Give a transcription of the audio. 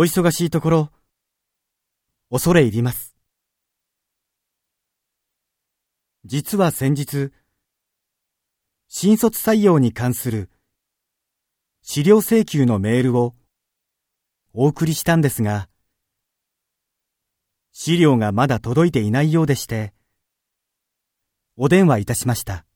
お忙しいところ、恐れ入ります。実は先日、新卒採用に関する資料請求のメールをお送りしたんですが、資料がまだ届いていないようでして、お電話いたしました。